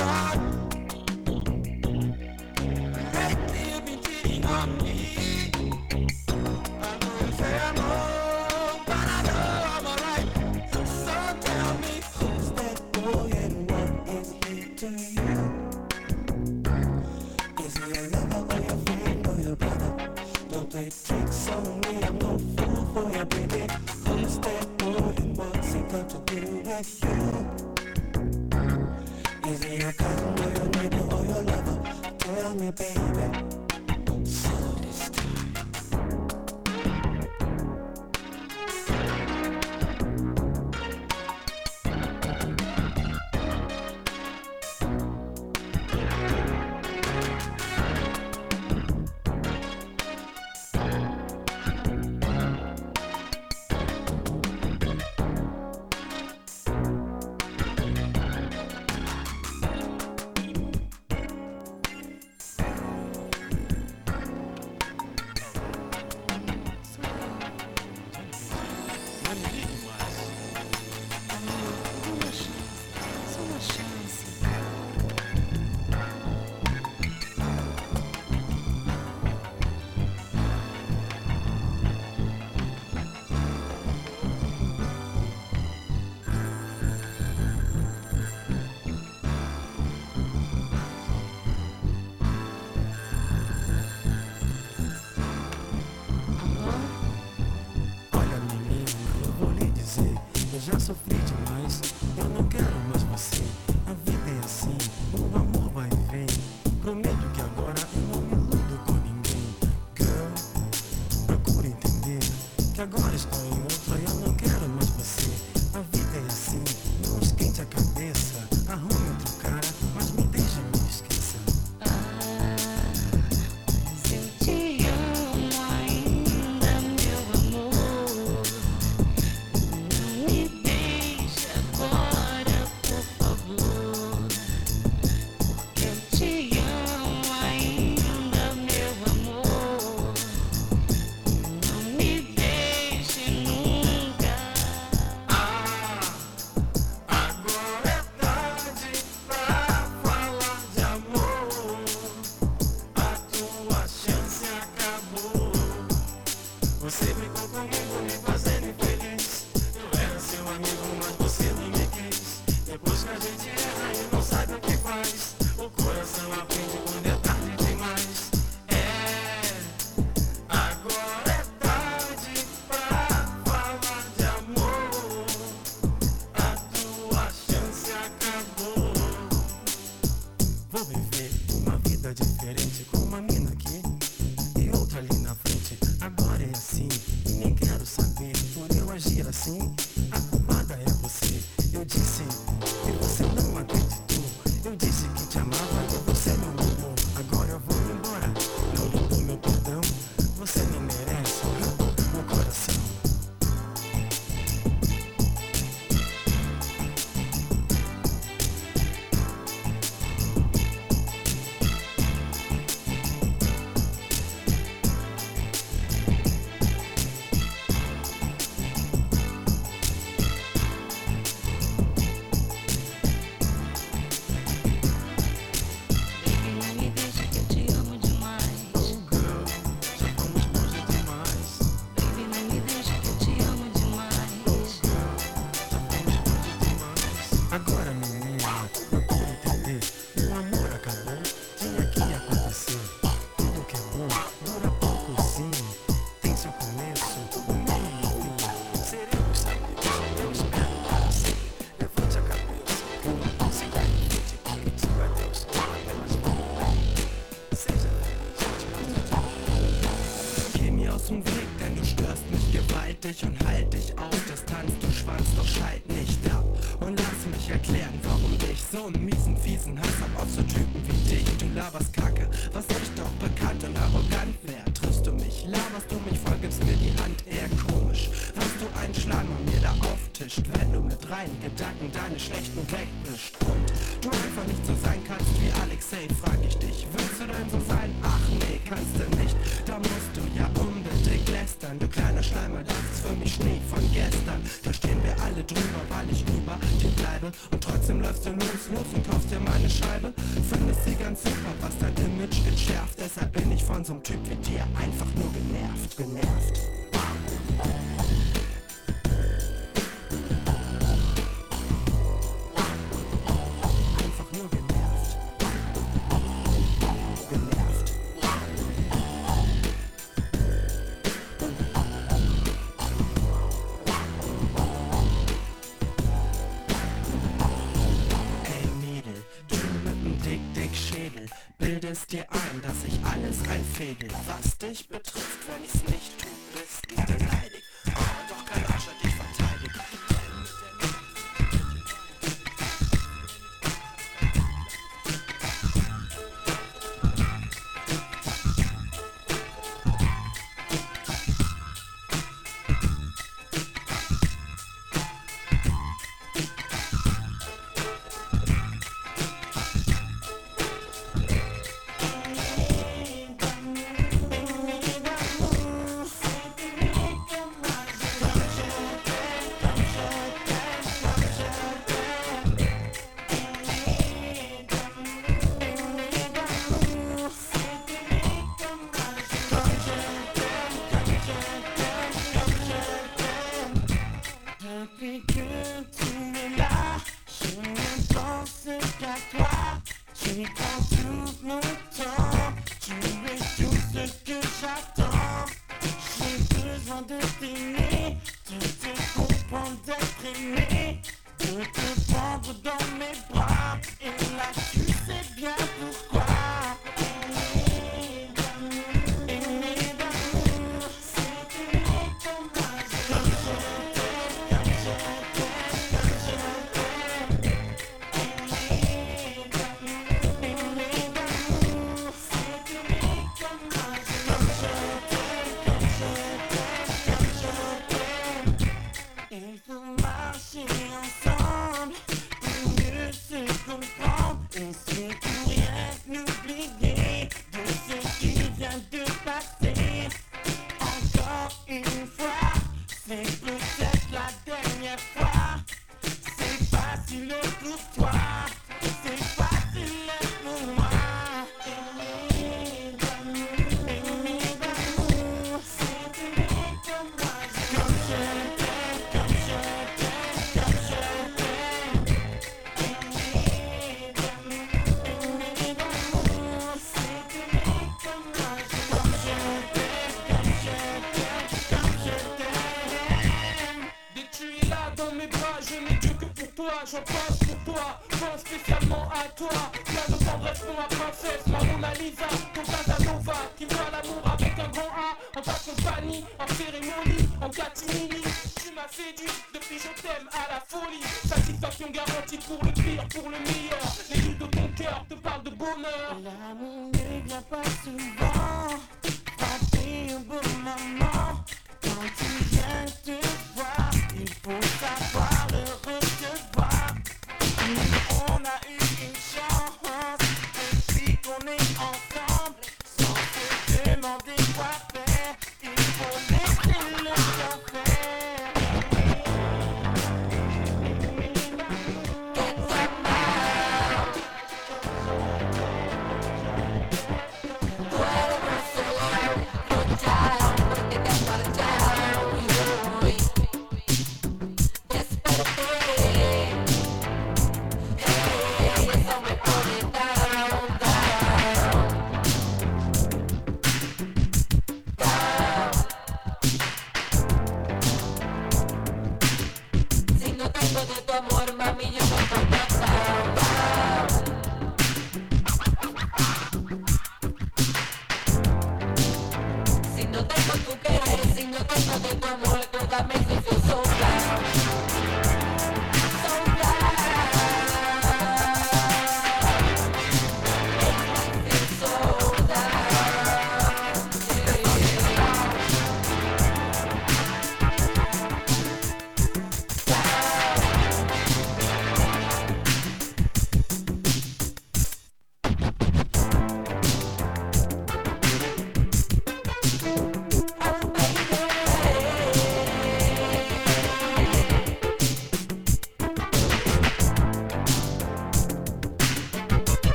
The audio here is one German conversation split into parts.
God. Land. Da stehen wir alle drüber, weil ich über dir bleibe. Und trotzdem läufst du nirgends los und kaufst dir meine Scheibe. Findest sie ganz super, was dein Image entschärft. Deshalb bin ich von so einem Typ wie dir einfach nur genervt, genervt.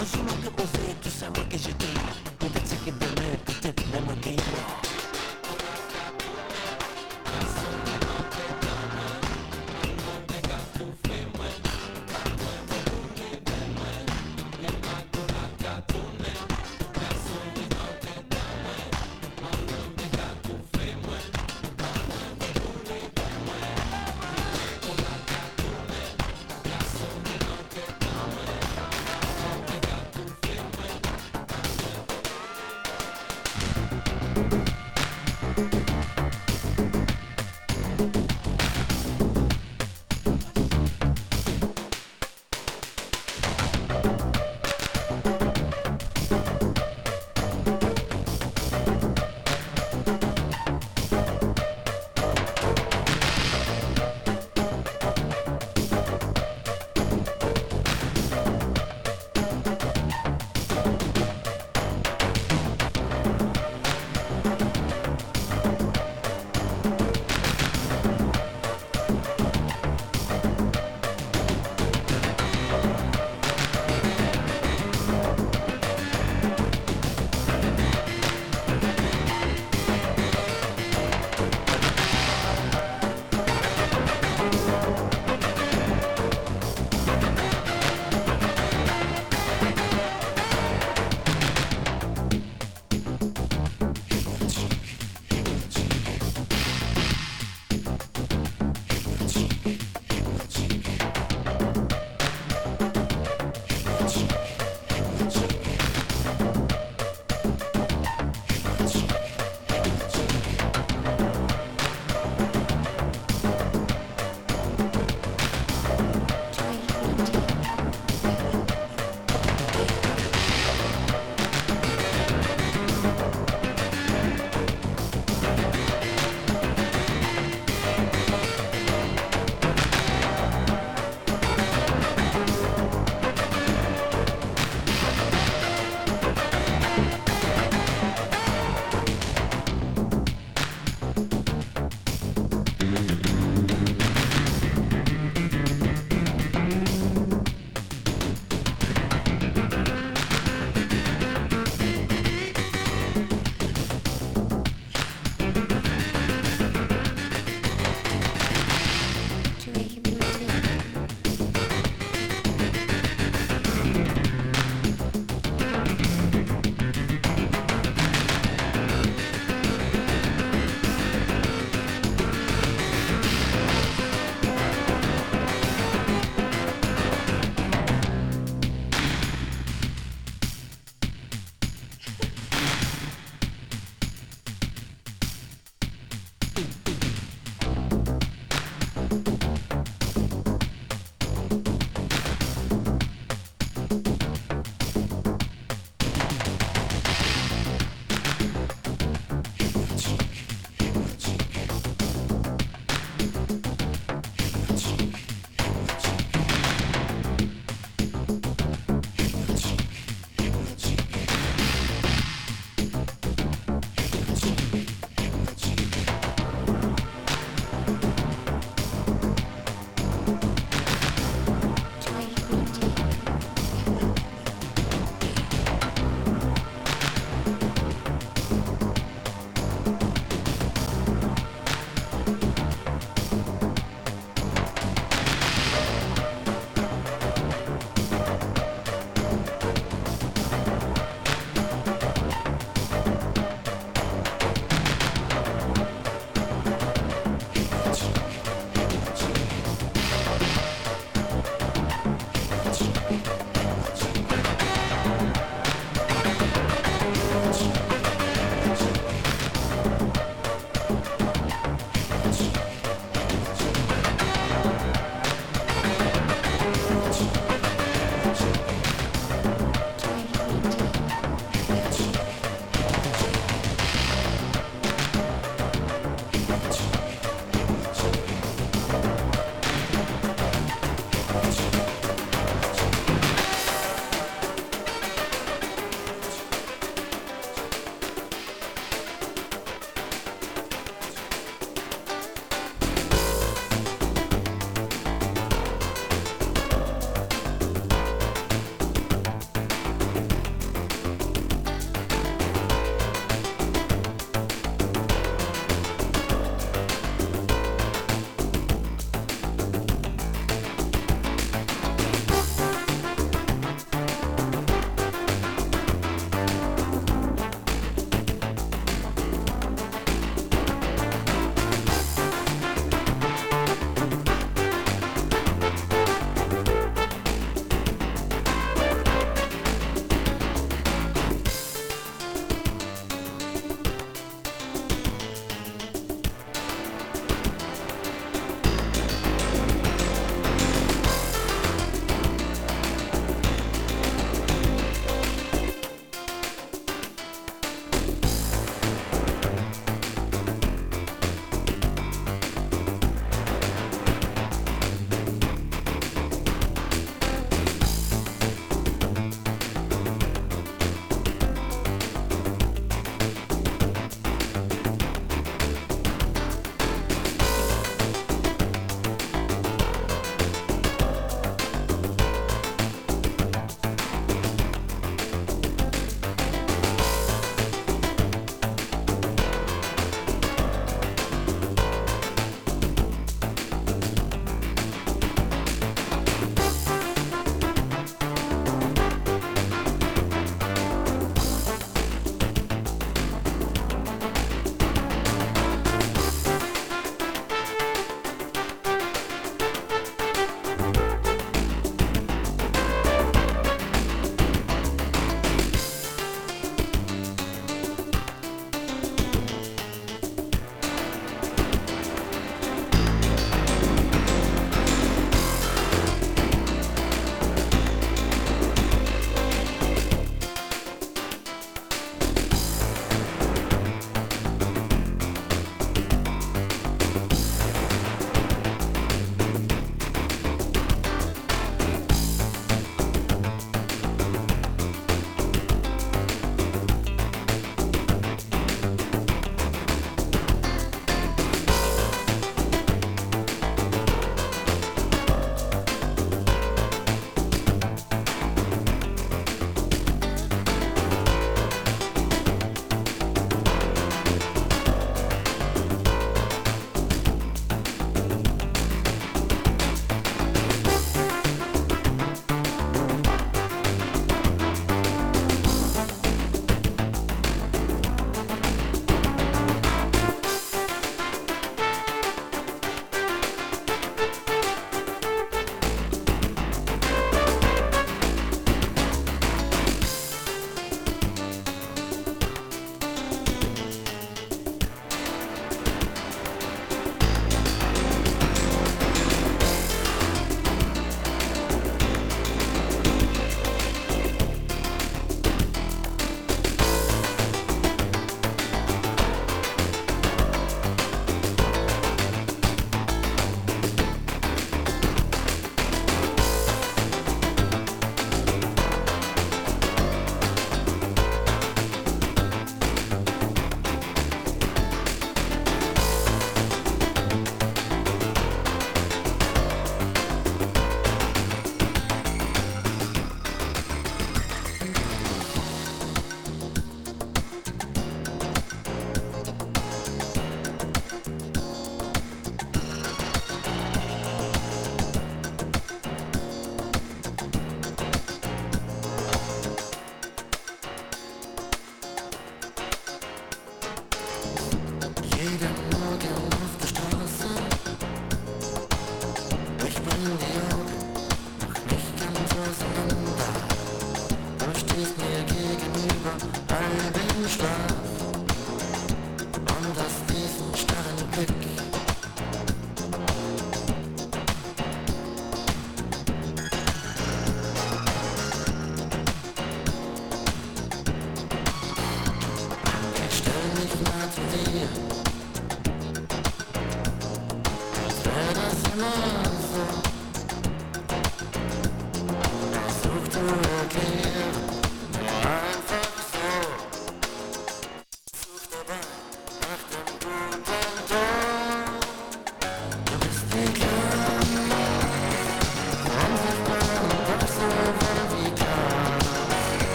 Asuma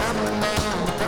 Come on.